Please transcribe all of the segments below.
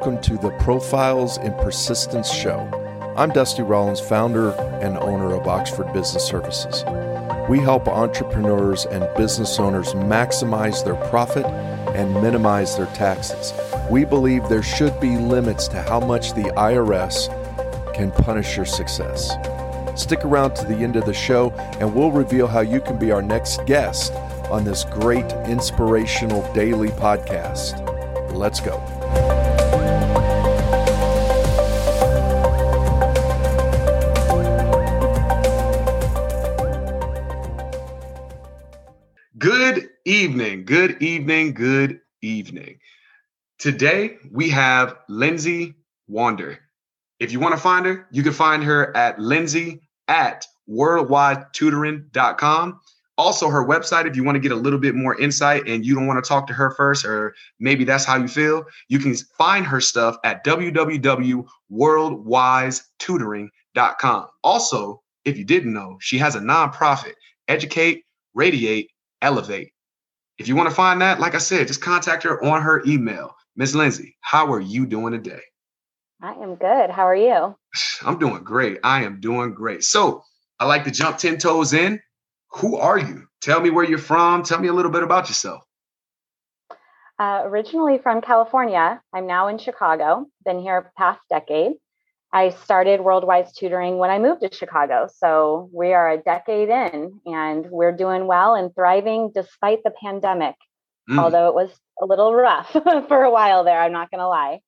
welcome to the Profiles in Persistence Show. I'm Dusty Rollins, founder and owner of Oxford Business Services. We help entrepreneurs and business owners maximize their profit and minimize their taxes. We believe there should be limits to how much the IRS can punish your success. Stick around to the end of the show, and we'll reveal how you can be our next guest on this great inspirational daily podcast. Let's go. Good evening, good evening, good evening. Today we have Lindsay Wander. If you want to find her, you can find her at Lindsay at worldwisetutoring.com. Also, her website, if you want to get a little bit more insight and you don't want to talk to her first, or maybe that's how you feel, you can find her stuff at www.worldwisetutoring.com. Also, if you didn't know, she has a nonprofit, Educate, Radiate, Elevate. If you want to find that, like I said, just contact her on her email. Miss Lindsay, how are you doing today? I am good. How are you? I'm doing great. I am doing great. So I like to jump 10 toes in. Who are you? Tell me where you're from. Tell me a little bit about yourself. Uh, originally from California. I'm now in Chicago, been here past decade. I started Worldwise Tutoring when I moved to Chicago. So we are a decade in and we're doing well and thriving despite the pandemic, mm. although it was a little rough for a while there, I'm not going to lie.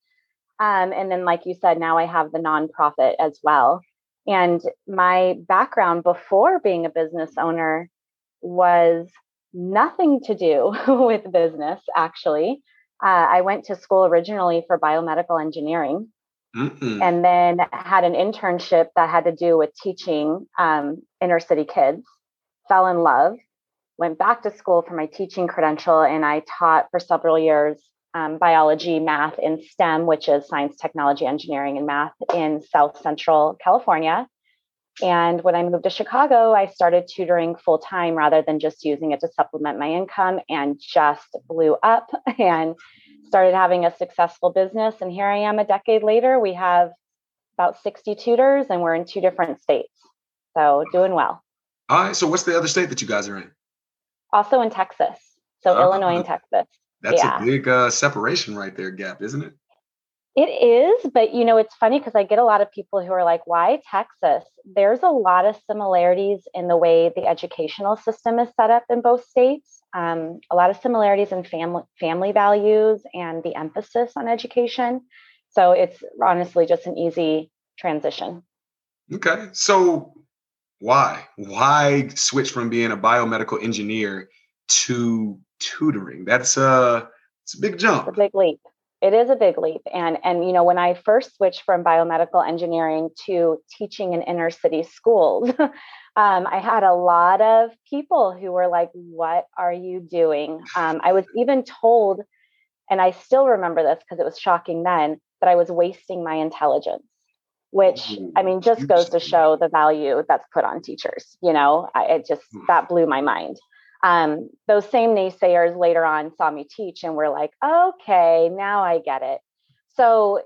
Um, and then, like you said, now I have the nonprofit as well. And my background before being a business owner was nothing to do with business, actually. Uh, I went to school originally for biomedical engineering mm and then had an internship that had to do with teaching um, inner city kids, fell in love, went back to school for my teaching credential, and I taught for several years um, biology, math, and STEM, which is science, technology, engineering, and math in South Central California. And when I moved to Chicago, I started tutoring full time rather than just using it to supplement my income and just blew up. And started having a successful business. And here I am a decade later. We have about 60 tutors and we're in two different states. So doing well. All right. So what's the other state that you guys are in? Also in Texas. So uh, Illinois and Texas. That's yeah. a big uh, separation right there, gap, isn't it? It is, but you know, it's funny because I get a lot of people who are like, why Texas? There's a lot of similarities in the way the educational system is set up in both states. Um, a lot of similarities in family family values and the emphasis on education. So it's honestly just an easy transition. Okay. So why? Why switch from being a biomedical engineer to tutoring. That's a it's a big jump. It's a big leap. It is a big leap. And and you know, when I first switched from biomedical engineering to teaching in inner city schools, um, I had a lot of people who were like, "What are you doing?" Um, I was even told, and I still remember this because it was shocking then, that I was wasting my intelligence which I mean just goes to show the value that's put on teachers. You know, I, it just that blew my mind um, those same naysayers later on saw me teach and were like, okay, now I get it. So,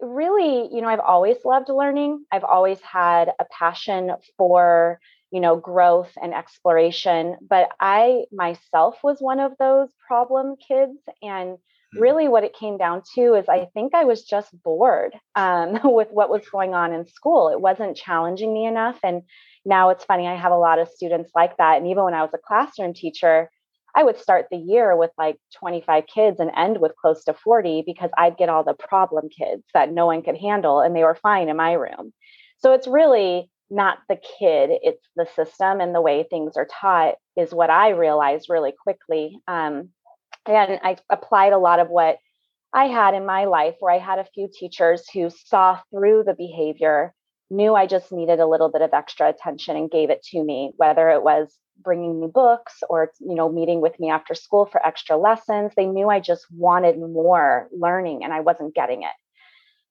really, you know, I've always loved learning. I've always had a passion for, you know, growth and exploration. But I myself was one of those problem kids. And hmm. really, what it came down to is I think I was just bored um, with what was going on in school. It wasn't challenging me enough. And now it's funny, I have a lot of students like that. And even when I was a classroom teacher, I would start the year with like 25 kids and end with close to 40 because I'd get all the problem kids that no one could handle and they were fine in my room. So it's really not the kid, it's the system and the way things are taught is what I realized really quickly. Um, and I applied a lot of what I had in my life where I had a few teachers who saw through the behavior knew I just needed a little bit of extra attention and gave it to me, whether it was bringing me books or you know meeting with me after school for extra lessons. They knew i just wanted more learning and i wasn't getting it.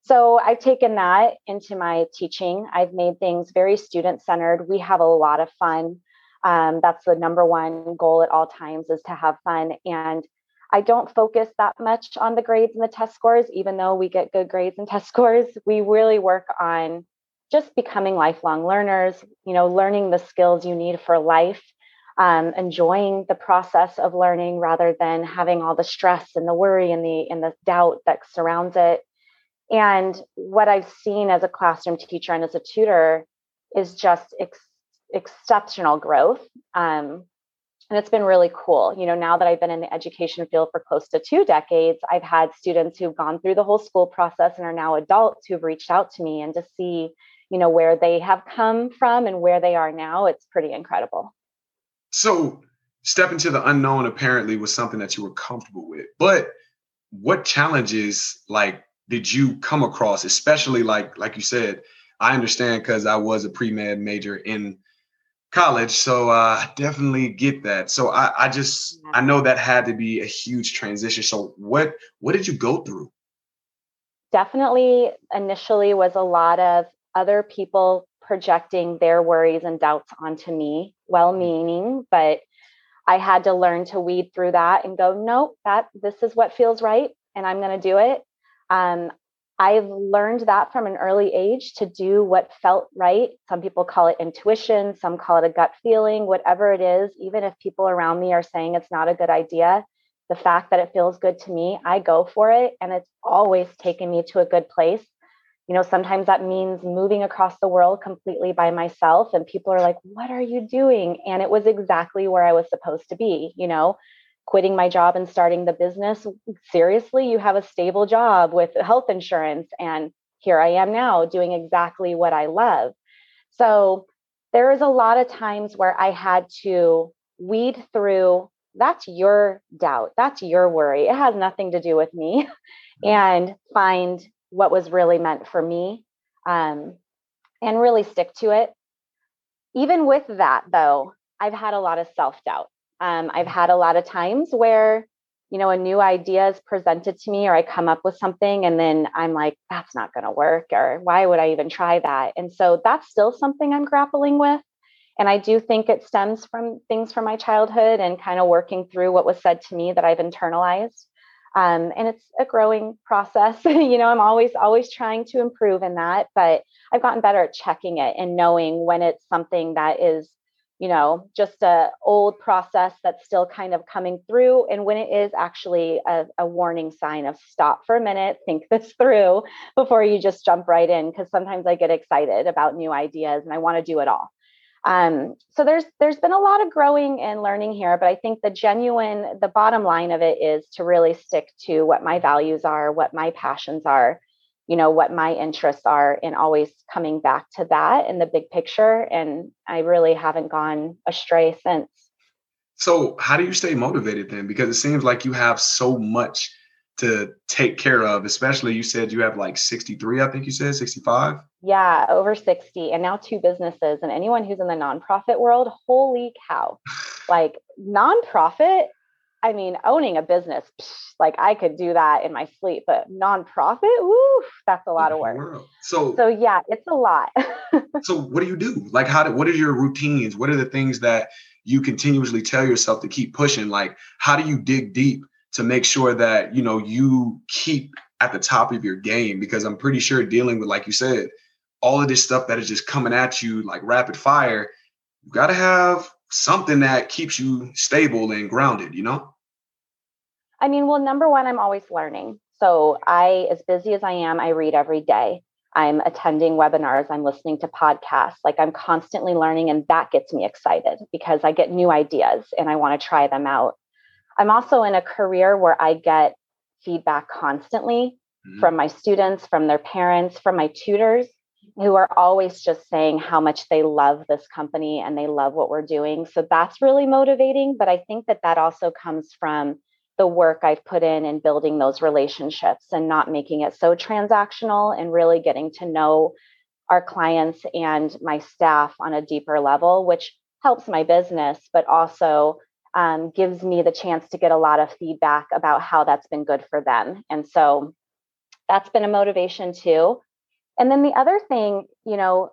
So i've taken that into my teaching. I've made things very student centered we have a lot of fun. Um, that's the number one goal at all times is to have fun. And I don't focus that much on the grades and the test scores, even though we get good grades and test scores. We really work on just becoming lifelong learners, you know, learning the skills you need for life, um, enjoying the process of learning rather than having all the stress and the worry and the and the doubt that surrounds it. And what I've seen as a classroom teacher and as a tutor is just ex- exceptional growth. Um, and it's been really cool. You know, now that I've been in the education field for close to two decades, I've had students who've gone through the whole school process and are now adults who've reached out to me and to see, you know, where they have come from and where they are now, it's pretty incredible. So, step into the unknown apparently was something that you were comfortable with. But what challenges like did you come across, especially like like you said, I understand because I was a pre-med major in college. So uh, definitely get that. So I, I just I know that had to be a huge transition. So what what did you go through? Definitely initially was a lot of other people projecting their worries and doubts onto me, well meaning, but I had to learn to weed through that and go, nope, that this is what feels right and I'm going to do it. Um, I've learned that from an early age to do what felt right. Some people call it intuition, some call it a gut feeling, whatever it is, even if people around me are saying it's not a good idea, the fact that it feels good to me, I go for it. And it's always taken me to a good place. You know, sometimes that means moving across the world completely by myself, and people are like, What are you doing? And it was exactly where I was supposed to be. You know, quitting my job and starting the business. Seriously, you have a stable job with health insurance. And here I am now doing exactly what I love. So there is a lot of times where I had to weed through that's your doubt, that's your worry. It has nothing to do with me, and find what was really meant for me um, and really stick to it. Even with that, though, I've had a lot of self doubt. Um, I've had a lot of times where, you know, a new idea is presented to me or I come up with something and then I'm like, that's not going to work or why would I even try that? And so that's still something I'm grappling with. And I do think it stems from things from my childhood and kind of working through what was said to me that I've internalized. Um, and it's a growing process. you know, I'm always, always trying to improve in that, but I've gotten better at checking it and knowing when it's something that is you know just a old process that's still kind of coming through. And when it is actually a, a warning sign of stop for a minute think this through before you just jump right in because sometimes i get excited about new ideas and i want to do it all. Um, so there's there's been a lot of growing and learning here but i think the genuine the bottom line of it is to really stick to what my values are what my passions are you know what my interests are and always coming back to that in the big picture and i really haven't gone astray since. So how do you stay motivated then? Because it seems like you have so much to take care of especially you said you have like 63 i think you said 65 yeah over 60 and now two businesses and anyone who's in the nonprofit world holy cow. Like nonprofit I mean, owning a business, like I could do that in my sleep, but nonprofit, woo, that's a lot of work. So, so yeah, it's a lot. so, what do you do? Like, how do, what are your routines? What are the things that you continuously tell yourself to keep pushing? Like, how do you dig deep to make sure that you know you keep at the top of your game? Because I'm pretty sure dealing with, like you said, all of this stuff that is just coming at you like rapid fire, you got to have something that keeps you stable and grounded, you know? I mean, well, number one, I'm always learning. So I, as busy as I am, I read every day. I'm attending webinars, I'm listening to podcasts. Like I'm constantly learning, and that gets me excited because I get new ideas and I want to try them out. I'm also in a career where I get feedback constantly mm-hmm. from my students, from their parents, from my tutors who are always just saying how much they love this company and they love what we're doing. So that's really motivating. But I think that that also comes from the work I've put in in building those relationships and not making it so transactional and really getting to know our clients and my staff on a deeper level, which helps my business, but also um, gives me the chance to get a lot of feedback about how that's been good for them. And so that's been a motivation too. And then the other thing, you know,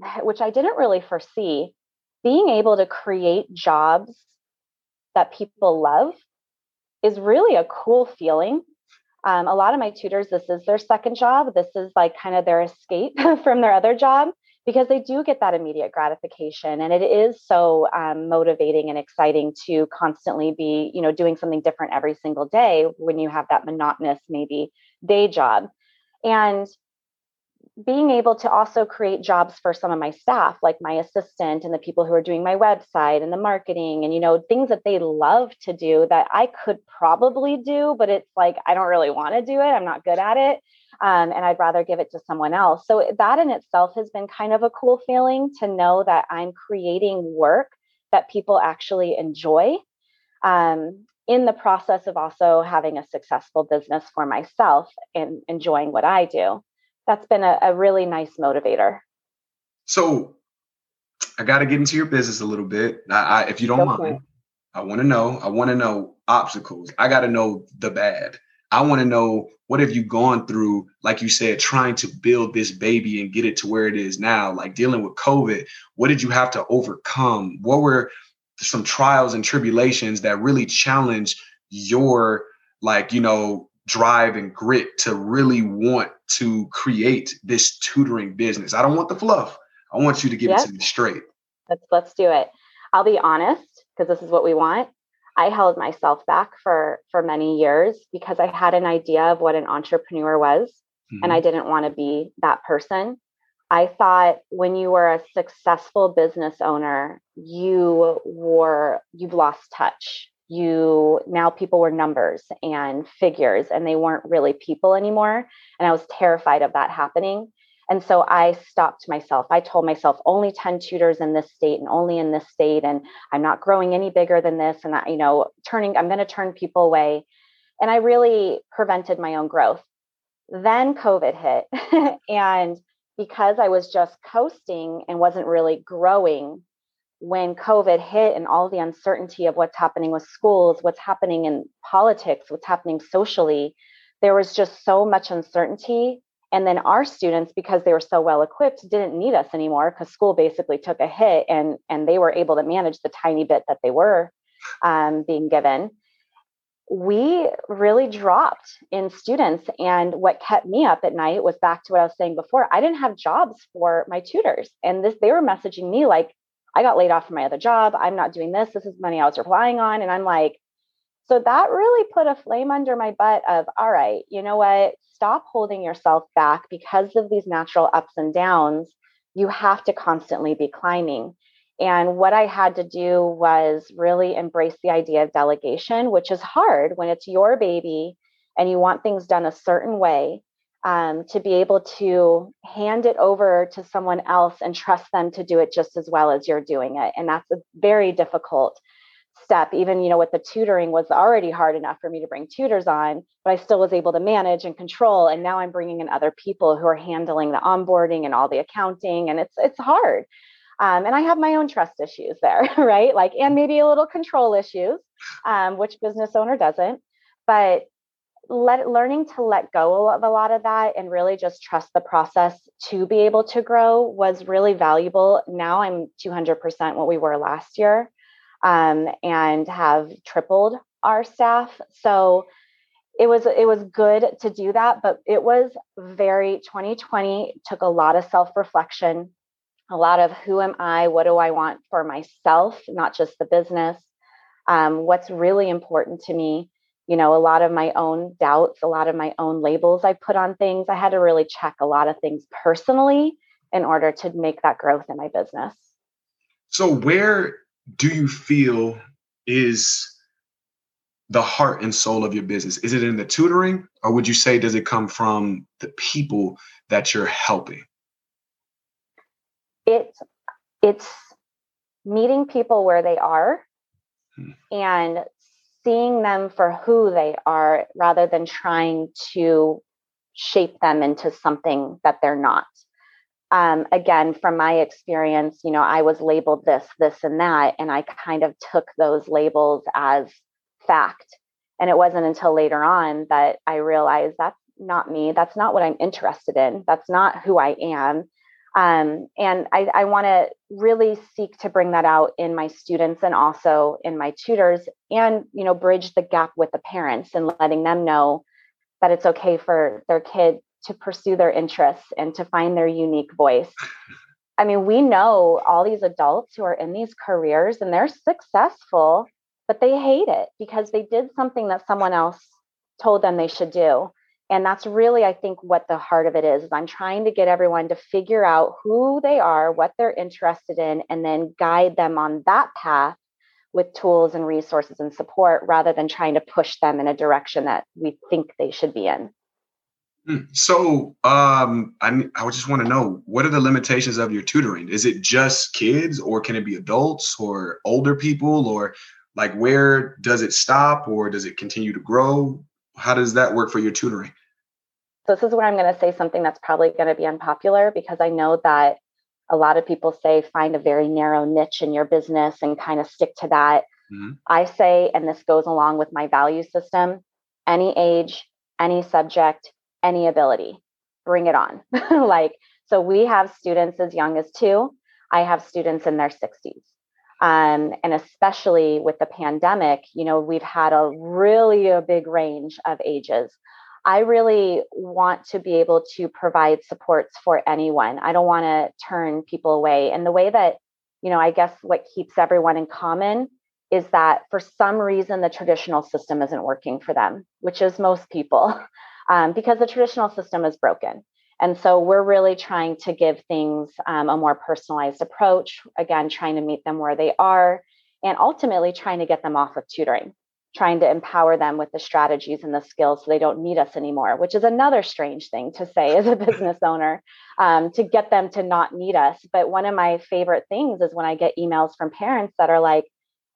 which I didn't really foresee, being able to create jobs that people love is really a cool feeling. Um, a lot of my tutors, this is their second job. This is like kind of their escape from their other job because they do get that immediate gratification and it is so um, motivating and exciting to constantly be you know doing something different every single day when you have that monotonous maybe day job and being able to also create jobs for some of my staff like my assistant and the people who are doing my website and the marketing and you know things that they love to do that i could probably do but it's like i don't really want to do it i'm not good at it um, and I'd rather give it to someone else. So that in itself has been kind of a cool feeling to know that I'm creating work that people actually enjoy. Um, in the process of also having a successful business for myself and enjoying what I do. That's been a, a really nice motivator. So I got to get into your business a little bit. I, I, if you don't Go mind, I want to know. I want to know obstacles. I got to know the bad. I want to know what have you gone through, like you said, trying to build this baby and get it to where it is now, like dealing with COVID. What did you have to overcome? What were some trials and tribulations that really challenged your, like, you know, drive and grit to really want to create this tutoring business? I don't want the fluff. I want you to give yep. it to me straight. Let's let's do it. I'll be honest because this is what we want. I held myself back for for many years because I had an idea of what an entrepreneur was mm-hmm. and I didn't want to be that person. I thought when you were a successful business owner, you were you've lost touch. You now people were numbers and figures and they weren't really people anymore and I was terrified of that happening. And so I stopped myself. I told myself only 10 tutors in this state and only in this state. And I'm not growing any bigger than this. And that, you know, turning, I'm going to turn people away. And I really prevented my own growth. Then COVID hit. and because I was just coasting and wasn't really growing, when COVID hit and all the uncertainty of what's happening with schools, what's happening in politics, what's happening socially, there was just so much uncertainty and then our students, because they were so well equipped, didn't need us anymore because school basically took a hit and, and they were able to manage the tiny bit that they were um, being given. We really dropped in students. And what kept me up at night was back to what I was saying before. I didn't have jobs for my tutors. And this they were messaging me like, I got laid off from my other job. I'm not doing this. This is money I was relying on. And I'm like, so that really put a flame under my butt of, all right, you know what? Stop holding yourself back because of these natural ups and downs. You have to constantly be climbing. And what I had to do was really embrace the idea of delegation, which is hard when it's your baby and you want things done a certain way. Um, to be able to hand it over to someone else and trust them to do it just as well as you're doing it. And that's a very difficult step. Even you know with the tutoring was already hard enough for me to bring tutors on but i still was able to manage and control. And now i'm bringing in other people who are handling the onboarding and all the accounting and it's it's hard. Um, and i have my own trust issues there right? Like and maybe a little control issues um, which business owner doesn't. But let learning to let go of a lot of that and really just trust the process to be able to grow was really valuable now i'm 200% what we were last year um, and have tripled our staff. So it was it was good to do that, but it was very 2020 took a lot of self reflection, a lot of who am I, what do I want for myself, not just the business. Um, what's really important to me you know a lot of my own doubts a lot of my own labels i put on things i had to really check a lot of things personally in order to make that growth in my business so where do you feel is the heart and soul of your business? Is it in the tutoring, or would you say does it come from the people that you're helping? It's it's meeting people where they are hmm. and seeing them for who they are rather than trying to shape them into something that they're not um, again, from my experience, you know, I was labeled this, this, and that, and I kind of took those labels as fact. And it wasn't until later on that I realized that's not me. That's not what I'm interested in. That's not who I am. Um, and I, I want to really seek to bring that out in my students and also in my tutors and, you know, bridge the gap with the parents and letting them know that it's okay for their kid to pursue their interests and to find their unique voice. I mean, we know all these adults who are in these careers and they're successful, but they hate it because they did something that someone else told them they should do and that's really i think what the heart of it is, is i'm trying to get everyone to figure out who they are what they're interested in and then guide them on that path with tools and resources and support rather than trying to push them in a direction that we think they should be in. Hmm. so um, I, I just want to know what are the limitations of your tutoring? Is it just kids or can it be adults or older people or like where does it stop or does it continue to grow? How does that work for your tutoring this is where I'm going to say something that's probably going to be unpopular because I know that a lot of people say find a very narrow niche in your business and kind of stick to that. Mm-hmm. I say, and this goes along with my value system any age, any subject, any ability, bring it on. like, so we have students as young as two, I have students in their 60s. Um, and especially with the pandemic, you know, we've had a really a big range of ages. I really want to be able to provide supports for anyone. I don't want to turn people away. And the way that, you know, I guess what keeps everyone in common is that for some reason the traditional system isn't working for them, which is most people, um, because the traditional system is broken. And so we're really trying to give things um, a more personalized approach, again, trying to meet them where they are, and ultimately trying to get them off of tutoring trying to empower them with the strategies and the skills so they don't need us anymore, which is another strange thing to say as a business owner um, to get them to not need us. But one of my favorite things is when I get emails from parents that are like,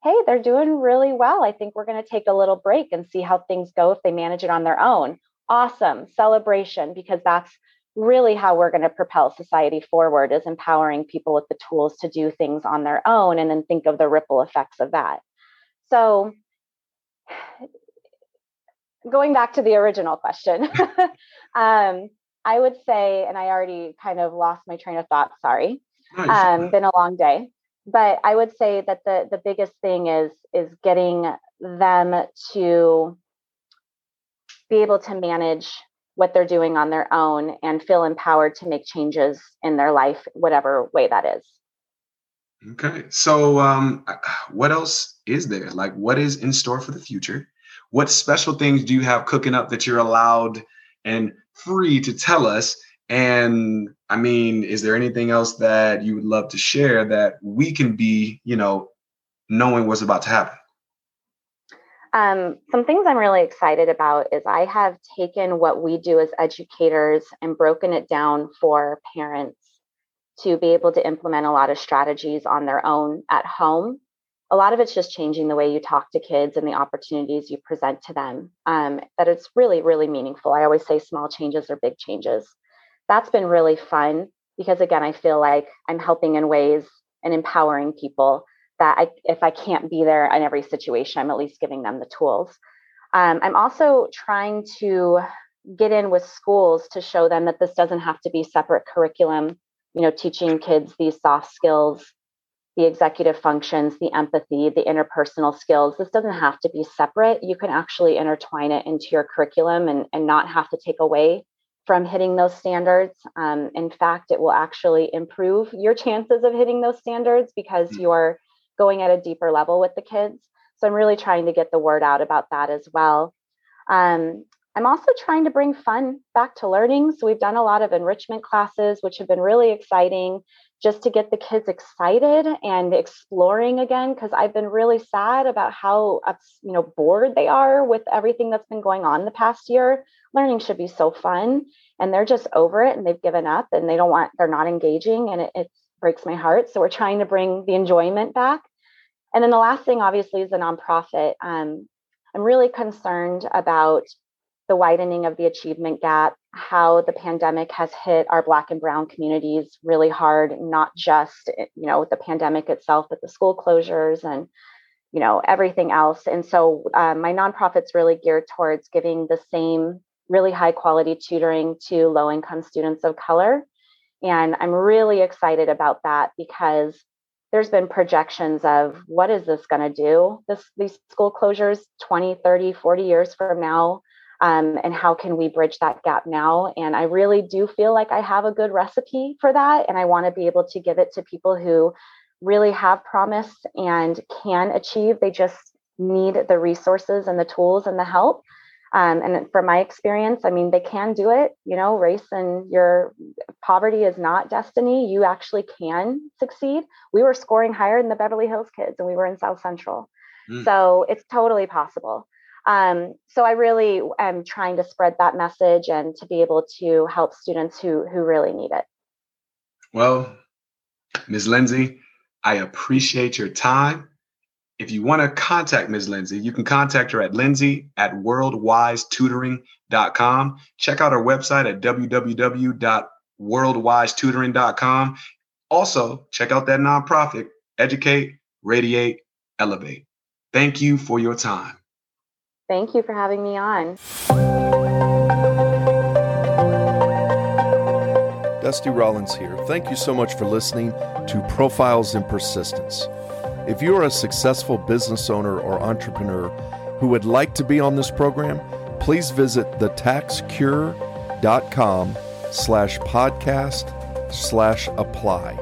hey, they're doing really well. I think we're going to take a little break and see how things go if they manage it on their own. Awesome celebration, because that's really how we're going to propel society forward is empowering people with the tools to do things on their own and then think of the ripple effects of that. So going back to the original question, um, I would say, and I already kind of lost my train of thought. Sorry, um, been a long day, but I would say that the the biggest thing is is getting them to be able to manage what they're doing on their own and feel empowered to make changes in their life, whatever way that is. Okay. So, um, what else is there? Like, what is in store for the future? What special things do you have cooking up that you're allowed and free to tell us? And I mean, is there anything else that you would love to share that we can be, you know, knowing what's about to happen? Um, some things I'm really excited about is I have taken what we do as educators and broken it down for parents to be able to implement a lot of strategies on their own at home. A lot of it's just changing the way you talk to kids and the opportunities you present to them. Um, that it's really, really meaningful. I always say small changes are big changes. That's been really fun because, again, I feel like I'm helping in ways and empowering people that I, if I can't be there in every situation, I'm at least giving them the tools. Um, I'm also trying to get in with schools to show them that this doesn't have to be separate curriculum you know teaching kids these soft skills the executive functions the empathy the interpersonal skills this doesn't have to be separate. You can actually intertwine it into your curriculum and, and not have to take away from hitting those standards. Um, in fact it will actually improve your chances of hitting those standards because mm. you're going at a deeper level with the kids. So i'm really trying to get the word out about that as well. Um, I'm also trying to bring fun back to learning. So we've done a lot of enrichment classes, which have been really exciting just to get the kids excited and exploring again because I've been really sad about how you know bored they are with everything that's been going on the past year. Learning should be so fun and they're just over it and they've given up and they don't want they're not engaging and it, it breaks my heart. So we're trying to bring the enjoyment back. And then the last thing obviously is the nonprofit. Um, I'm really concerned about the widening of the achievement gap, how the pandemic has hit our Black and Brown communities really hard, not just eh, you know with the pandemic itself, but the school closures and you know everything else. And so um, my nonprofit's really geared towards giving the same really high quality tutoring to low income students of color And I'm really excited about that because there's been projections of what is this going to do this these school closures 20 30 40 years from now um, and how can we bridge that gap now and i really do feel like i have a good recipe for that and i want to be able to give it to people who really have promise and can achieve they just need the resources and the tools and the help um, and from my experience, I mean, they can do it. You know, race and your poverty is not destiny. You actually can succeed. We were scoring higher than the Beverly Hills kids, and we were in South Central. Mm. So it's totally possible. Um, so I really am trying to spread that message and to be able to help students who who really need it. Well, Ms. Lindsay, I appreciate your time. If you want to contact Ms. Lindsay, you can contact her at lindsay at worldwisetutoring.com. Check out her website at www.worldwisetutoring.com. Also, check out that nonprofit, Educate, Radiate, Elevate. Thank you for your time. Thank you for having me on. Dusty Rollins here. Thank you so much for listening to Profiles in Persistence. If you are a successful business owner or entrepreneur who would like to be on this program, please visit thetaxcure.com slash podcast slash apply.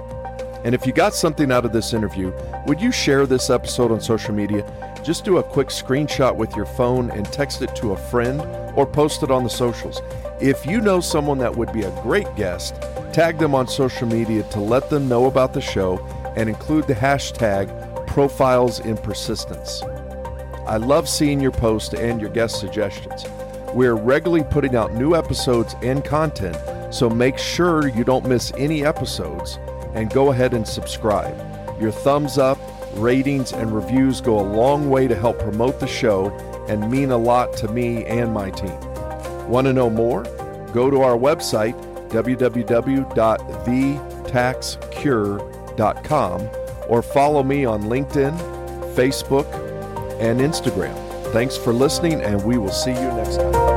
And if you got something out of this interview, would you share this episode on social media? Just do a quick screenshot with your phone and text it to a friend or post it on the socials. If you know someone that would be a great guest, tag them on social media to let them know about the show and include the hashtag profiles in persistence. I love seeing your posts and your guest suggestions. We're regularly putting out new episodes and content, so make sure you don't miss any episodes and go ahead and subscribe. Your thumbs up, ratings, and reviews go a long way to help promote the show and mean a lot to me and my team. Want to know more? Go to our website, www.thetaxcure.com or follow me on LinkedIn, Facebook, and Instagram. Thanks for listening, and we will see you next time.